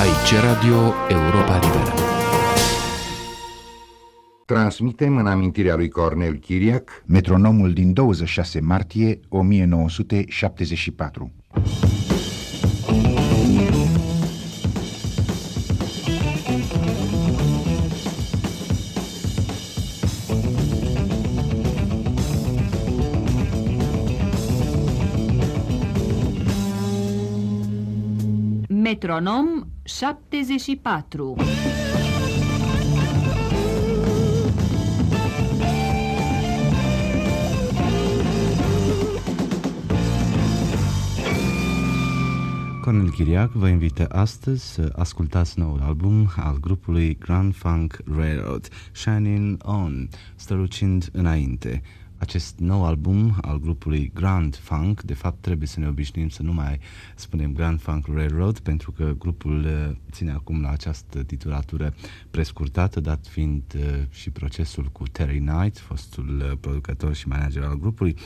Aici Radio Europa Liberă. Transmitem în amintirea lui Cornel Chiriac metronomul din 26 martie 1974. Metronom 74 Cornel Chiriac vă invită astăzi să ascultați noul album al grupului Grand Funk Railroad, Shining On, strălucind înainte. Acest nou album al grupului Grand Funk, de fapt trebuie să ne obișnuim să nu mai spunem Grand Funk Railroad, pentru că grupul uh, ține acum la această titulatură prescurtată, dat fiind uh, și procesul cu Terry Knight, fostul uh, producător și manager al grupului.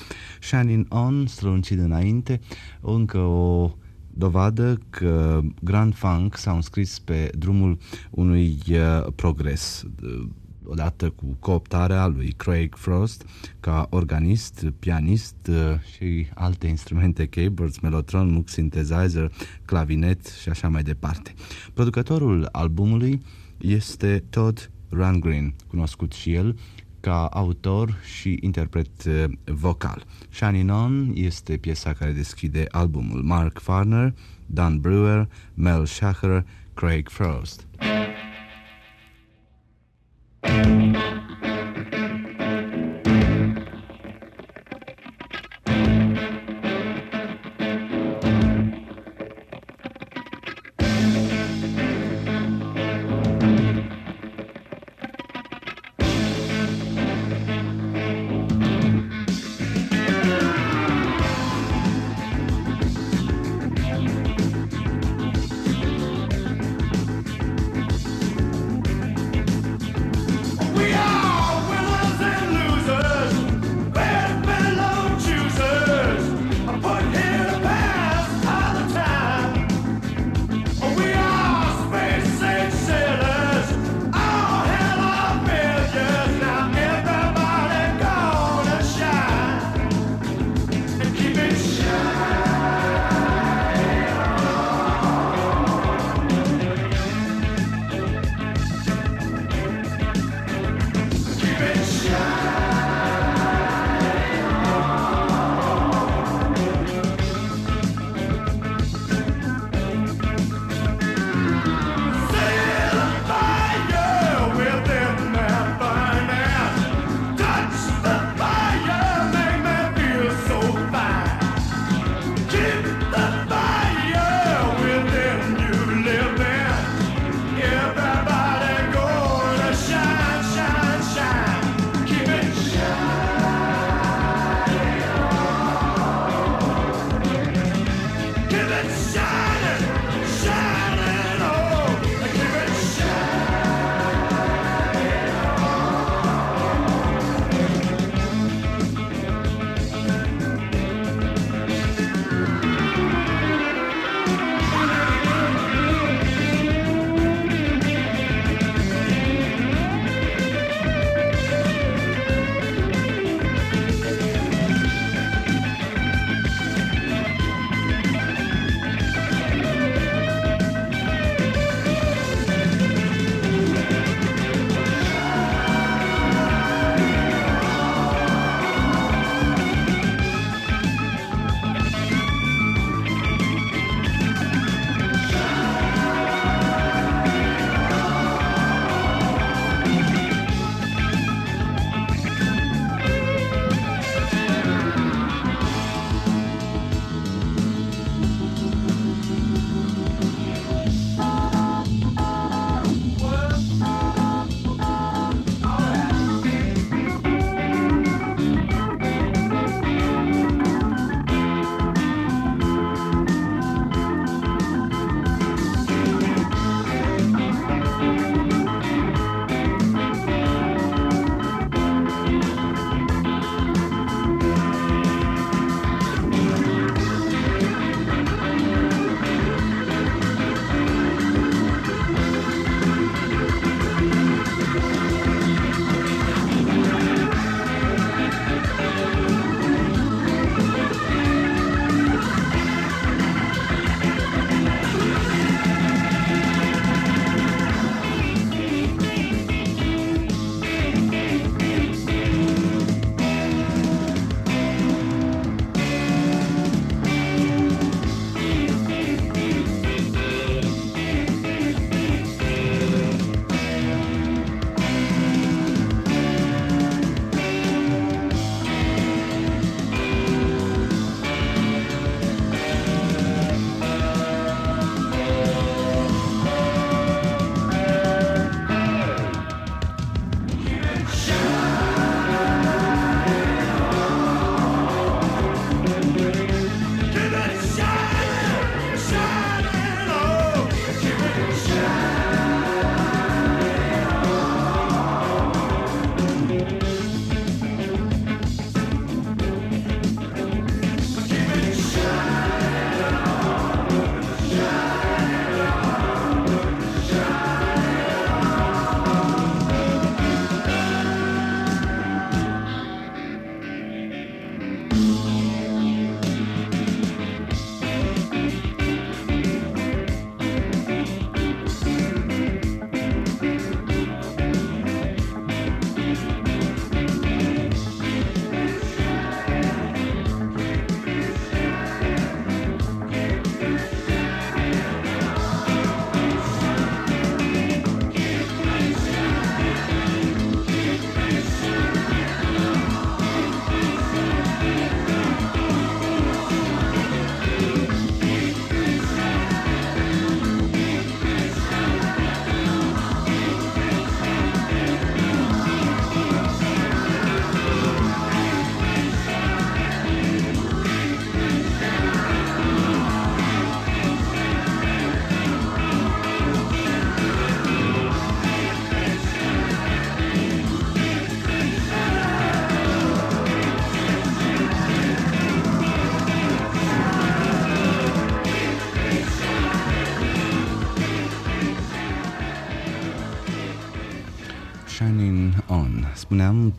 Shining On, strălucid înainte, încă o dovadă că Grand Funk s-au înscris pe drumul unui uh, progres uh, odată cu cooptarea lui Craig Frost ca organist, pianist uh, și alte instrumente keyboards, melotron, mux synthesizer, clavinet și așa mai departe. Producătorul albumului este Todd Rundgren, cunoscut și el ca autor și interpret uh, vocal. Shining On este piesa care deschide albumul. Mark Farner, Dan Brewer, Mel Shacher, Craig Frost. Shining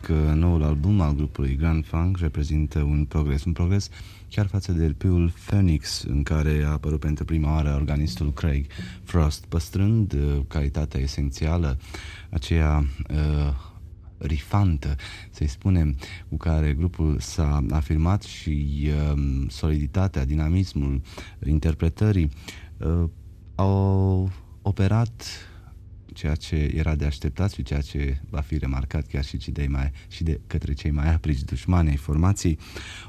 că noul album al grupului Grand Funk reprezintă un progres, un progres chiar față de LP-ul Phoenix, în care a apărut pentru prima oară organistul Craig Frost, păstrând uh, calitatea esențială, aceea uh, rifantă, să-i spunem, cu care grupul s-a afirmat și uh, soliditatea, dinamismul interpretării uh, au operat ceea ce era de așteptat și ceea ce va fi remarcat chiar și de, mai, și de către cei mai aprici dușmani ai formației,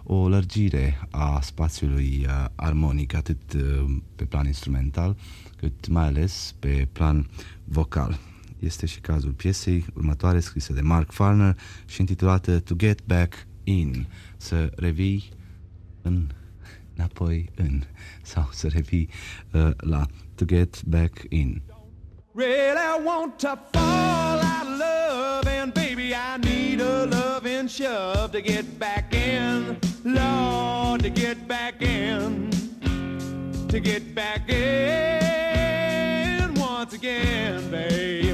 o lărgire a spațiului uh, armonic, atât uh, pe plan instrumental, cât mai ales pe plan vocal. Este și cazul piesei următoare scrisă de Mark Farner și intitulată To Get Back In, să revii în înapoi în sau să revii uh, la To Get Back In. Really I want to fall out of love, and baby, I need a loving shove to get back in. Lord, to get back in. To get back in once again, baby.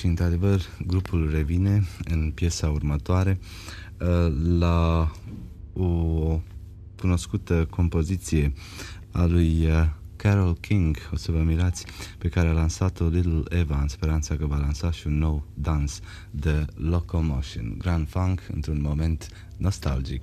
Și, într-adevăr, grupul revine în piesa următoare uh, la o cunoscută compoziție a lui uh, Carol King, o să vă mirați, pe care a lansat-o Little Eva în speranța că va lansa și un nou dans de Locomotion, Grand Funk, într-un moment nostalgic.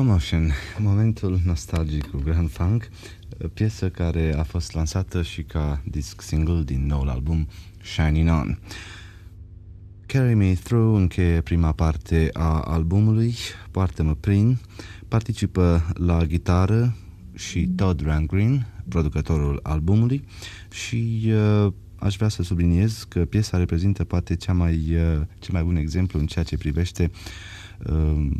Locomotion, momentul nostalgic cu Grand Funk, piesă care a fost lansată și ca disc single din noul album Shining On. Carry Me Through încheie prima parte a albumului, Poartă-mă prin, participă la gitară și Todd Rangren, producătorul albumului și uh, aș vrea să subliniez că piesa reprezintă poate cea mai, uh, cel mai bun exemplu în ceea ce privește uh,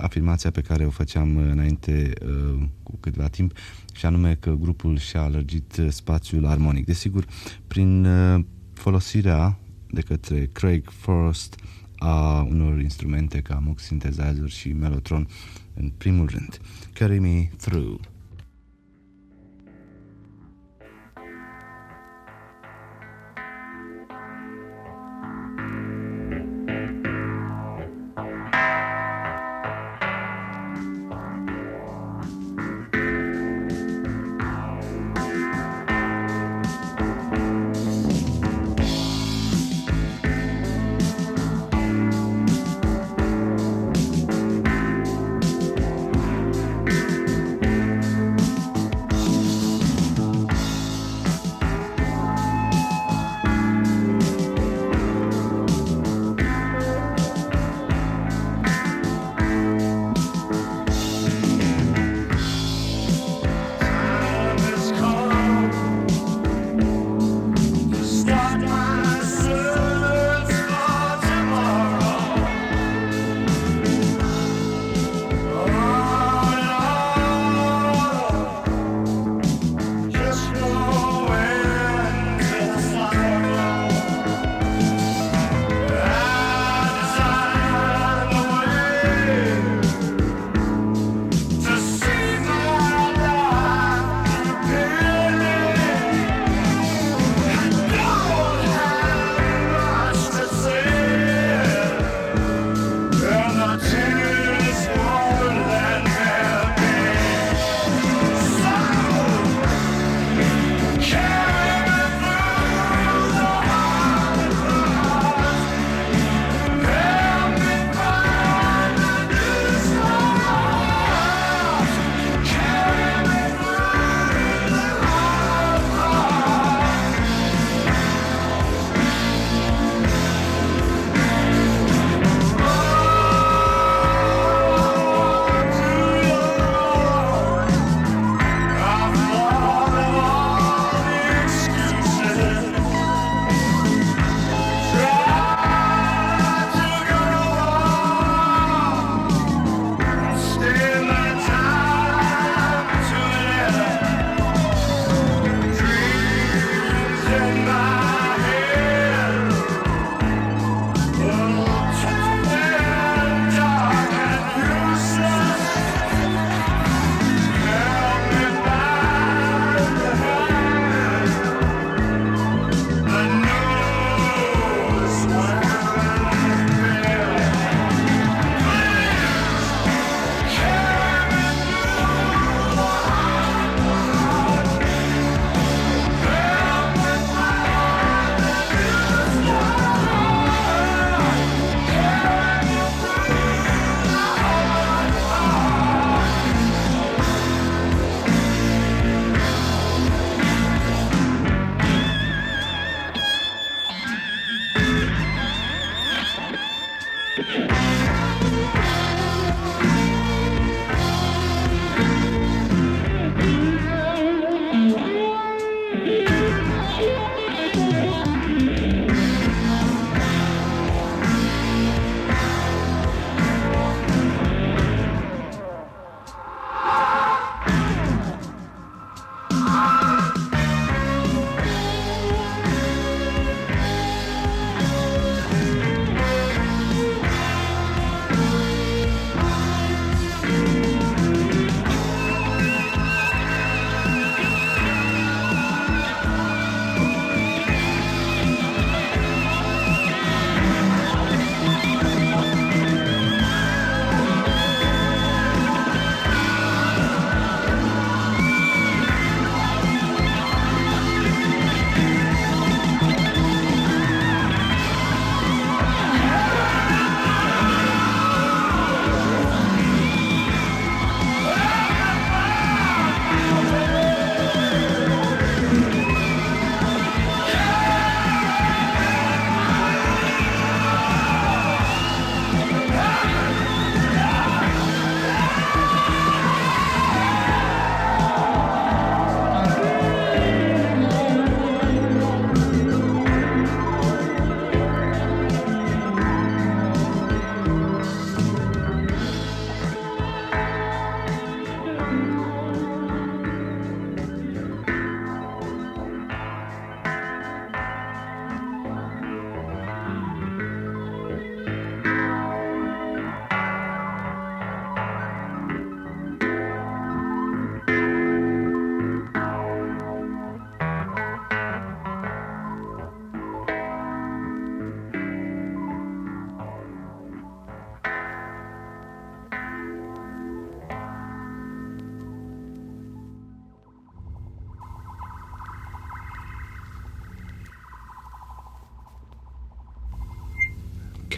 afirmația pe care o făceam înainte uh, cu câtva timp și anume că grupul și-a lărgit uh, spațiul armonic. Desigur, prin uh, folosirea de către Craig Forrest a unor instrumente ca Moog Synthesizer și Mellotron în primul rând. Carry Me Through.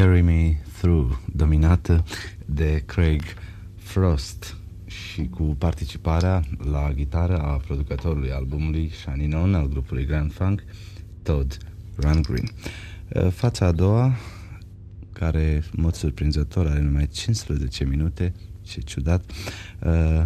Carry Me Through, dominată de Craig Frost și cu participarea la gitară a producătorului albumului Shining On al grupului Grand Funk, Todd Rundgren. Uh, Fața a doua, care, în mod surprinzător, are numai 15 minute, ce ciudat, uh,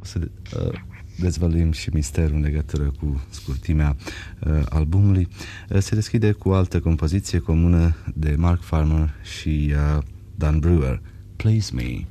o să uh, dezvăluim și misterul în legătură cu scurtimea uh, albumului. Uh, se deschide cu o altă compoziție comună de Mark Farmer și uh, Dan Brewer, Please Me.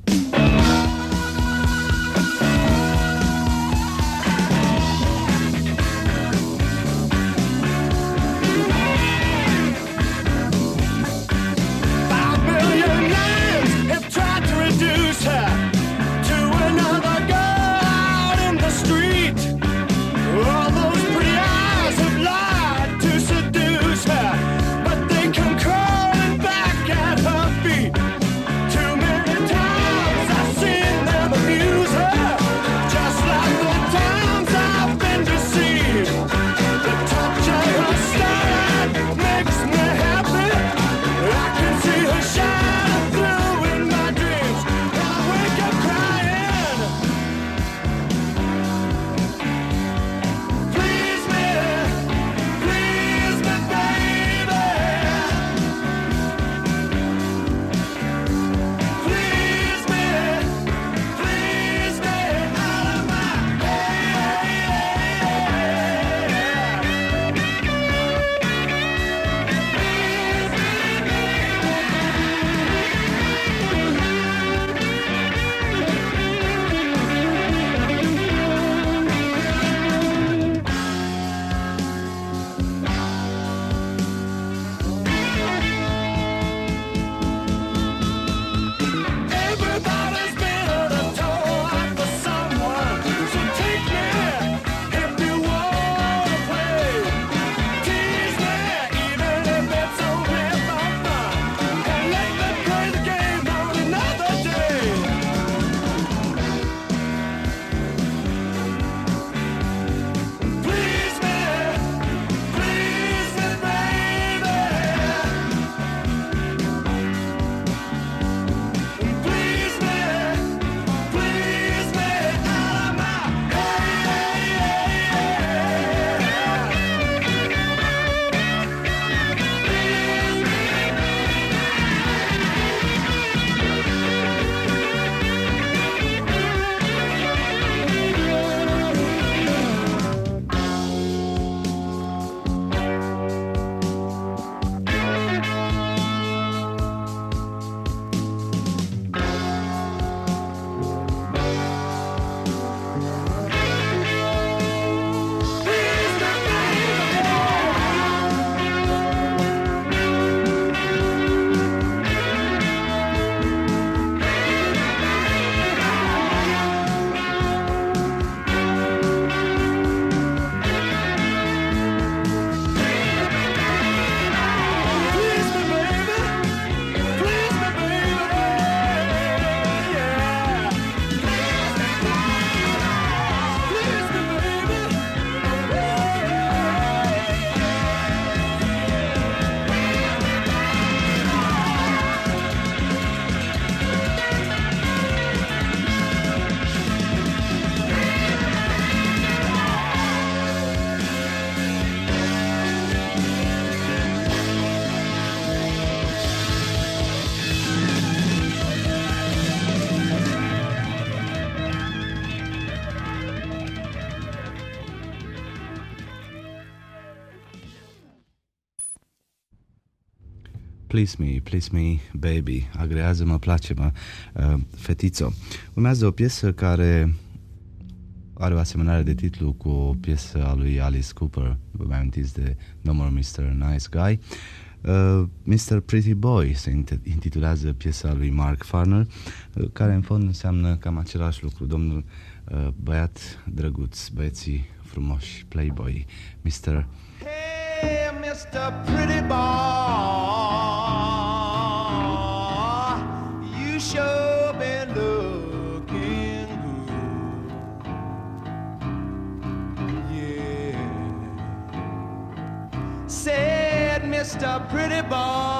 Please me, please me, baby, agrează-mă, place-mă, uh, fetițo. Urmează o piesă care are o asemănare de titlu cu o piesă a lui Alice Cooper, vă mai amintiți de No More Mr. Nice Guy. Uh, Mr. Pretty Boy se int- intitulează piesa lui Mark Farner, uh, care în fond înseamnă cam același lucru, domnul uh, băiat drăguț, băieții frumoși, playboy, Mr. Hey, Mr. Pretty Boy, Said Mr. Pretty Boy,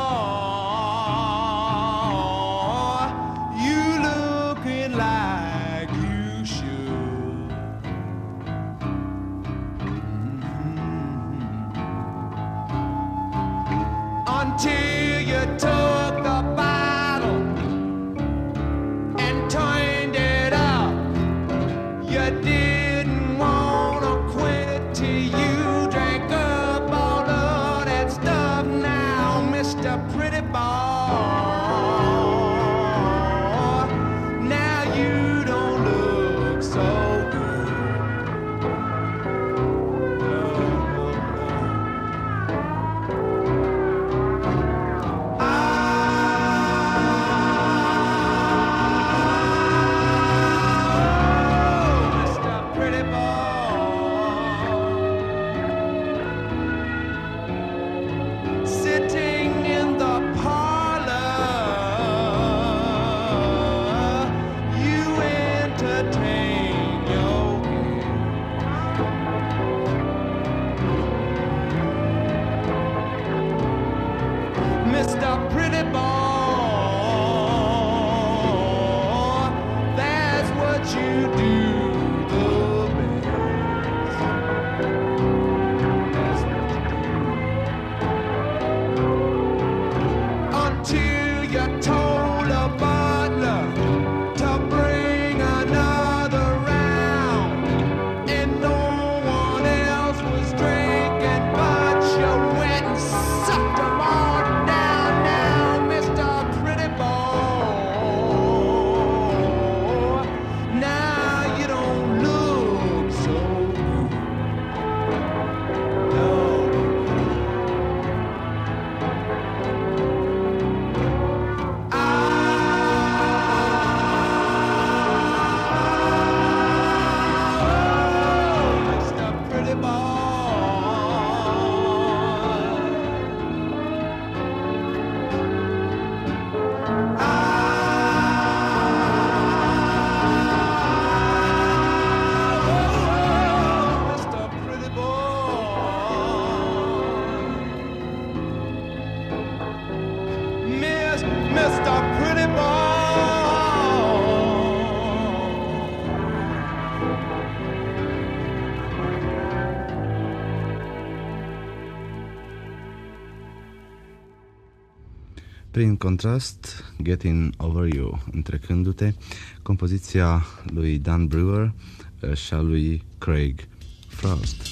Prin contrast, Getting Over You, Întrecându-te, compoziția lui Dan Brewer uh, și a lui Craig Frost.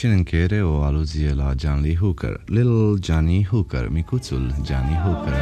Și în încheiere o aluzie la John Lee Hooker, Little Johnny Hooker, micuțul Johnny Hooker.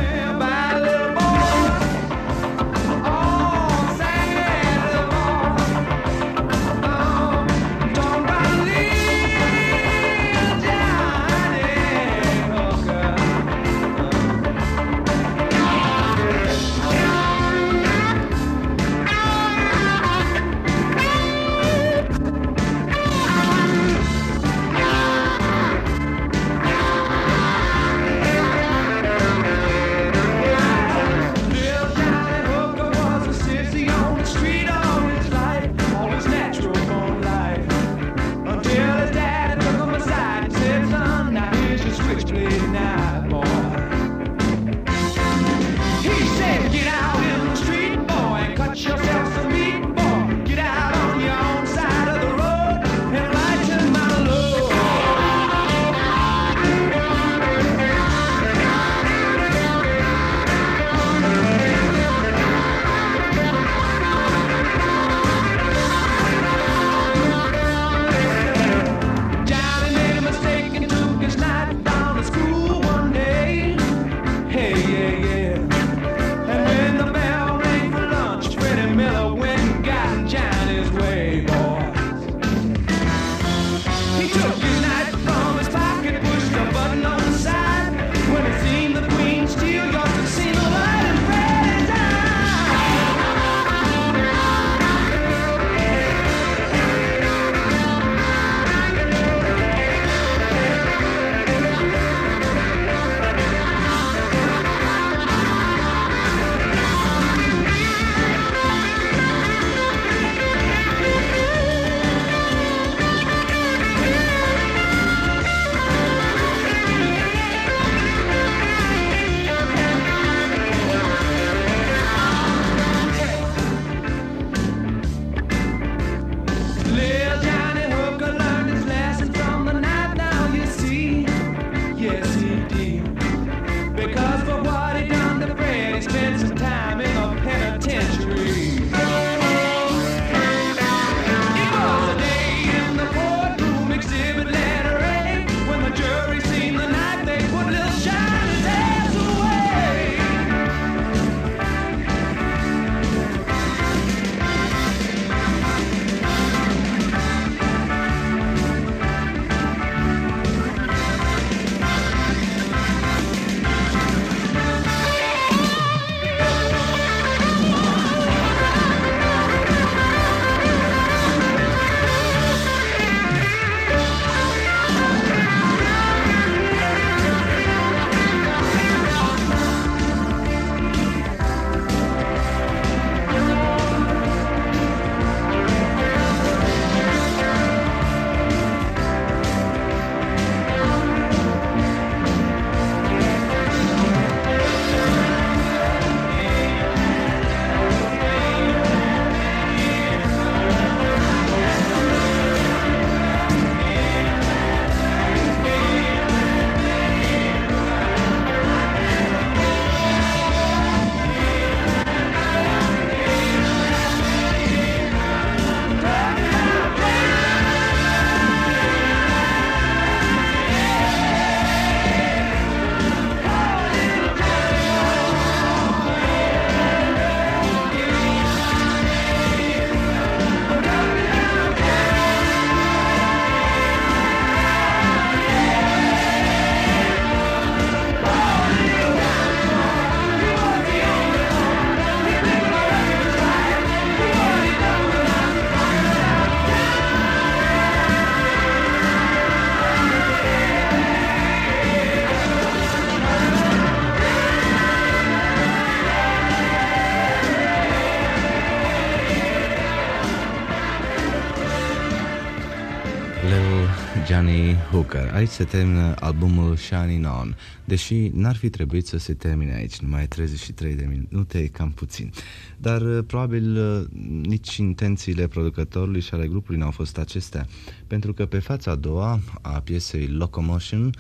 aici se termină albumul Shining On, deși n-ar fi trebuit să se termine aici, numai 33 de minute e cam puțin. Dar uh, probabil uh, nici intențiile producătorului și ale grupului n-au fost acestea, pentru că pe fața a doua a piesei Locomotion,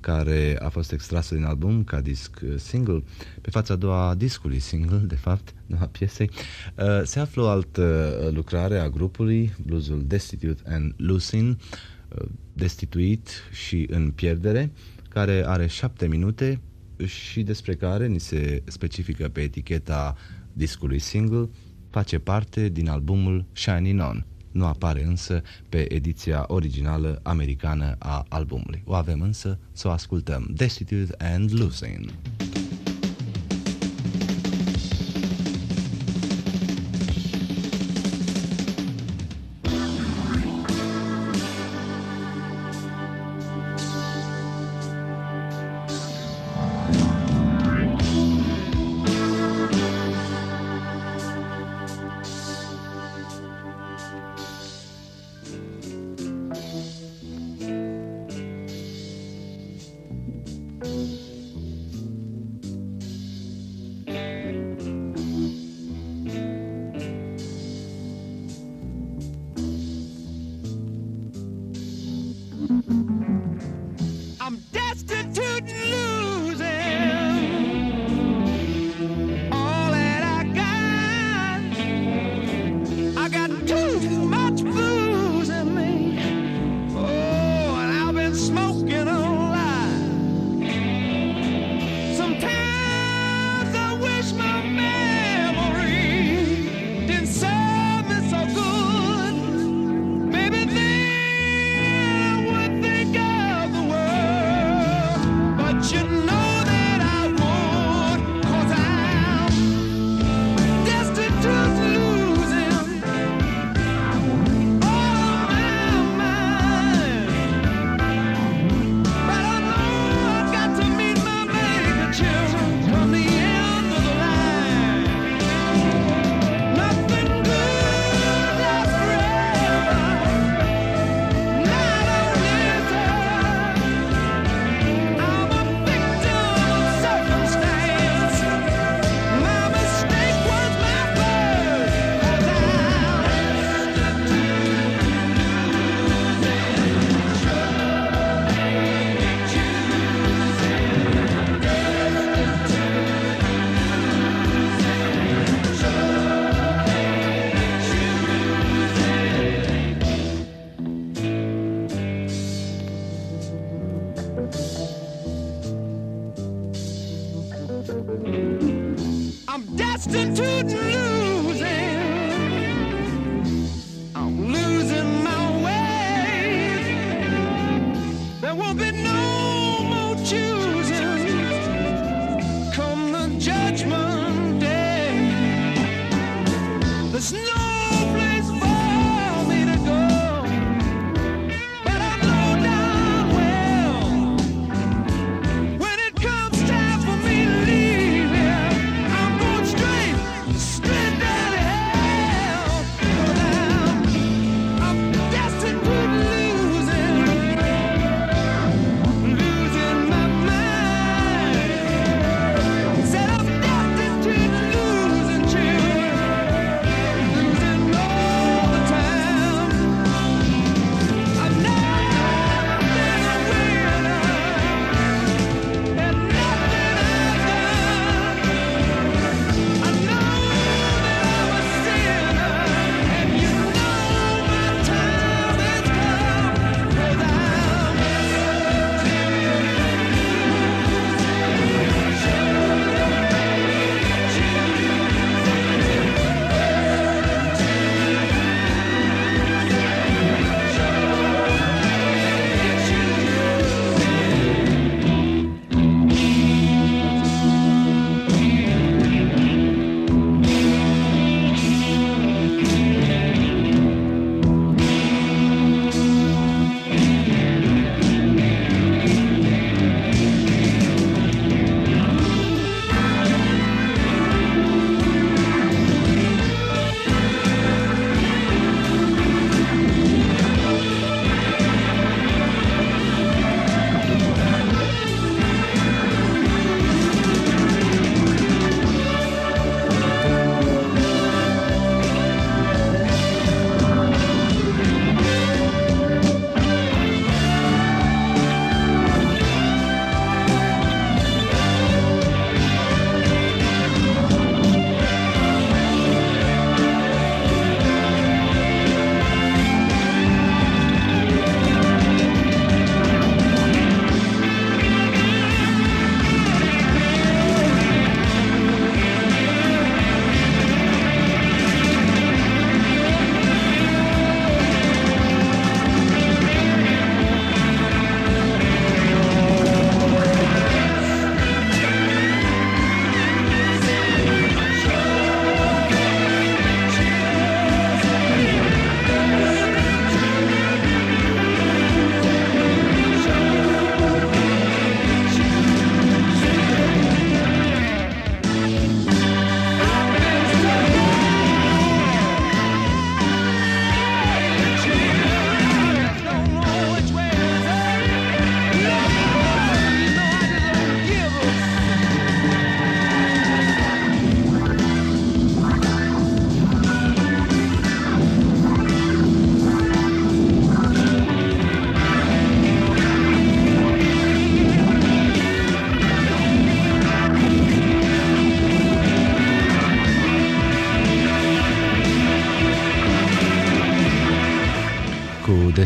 care a fost extrasă din album ca disc uh, single, pe fața a doua a discului single, de fapt, nu a piesei, se află o altă lucrare a grupului, bluzul Destitute and Lucin, destituit și în pierdere, care are șapte minute și despre care ni se specifică pe eticheta discului single, face parte din albumul Shining On. Nu apare însă pe ediția originală americană a albumului. O avem însă să o ascultăm. Destitute and Losing.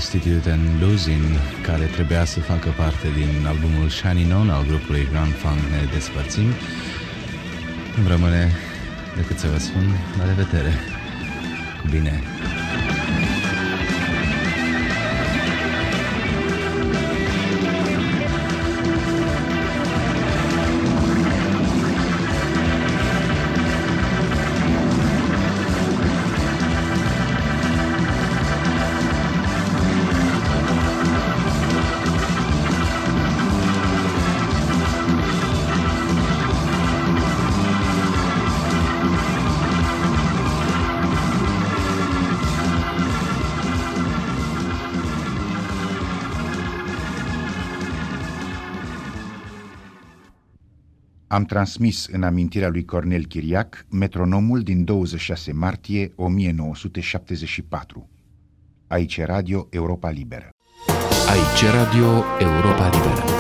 Destitute and Losing, care trebuia să facă parte din albumul Shining On al grupului Grand Funk Ne Despărțim. Nu rămâne decât să vă spun la revedere. Cu bine! Am transmis în amintirea lui Cornel Chiriac metronomul din 26 martie 1974. Aici e Radio Europa Liberă. Aici Radio Europa Liberă.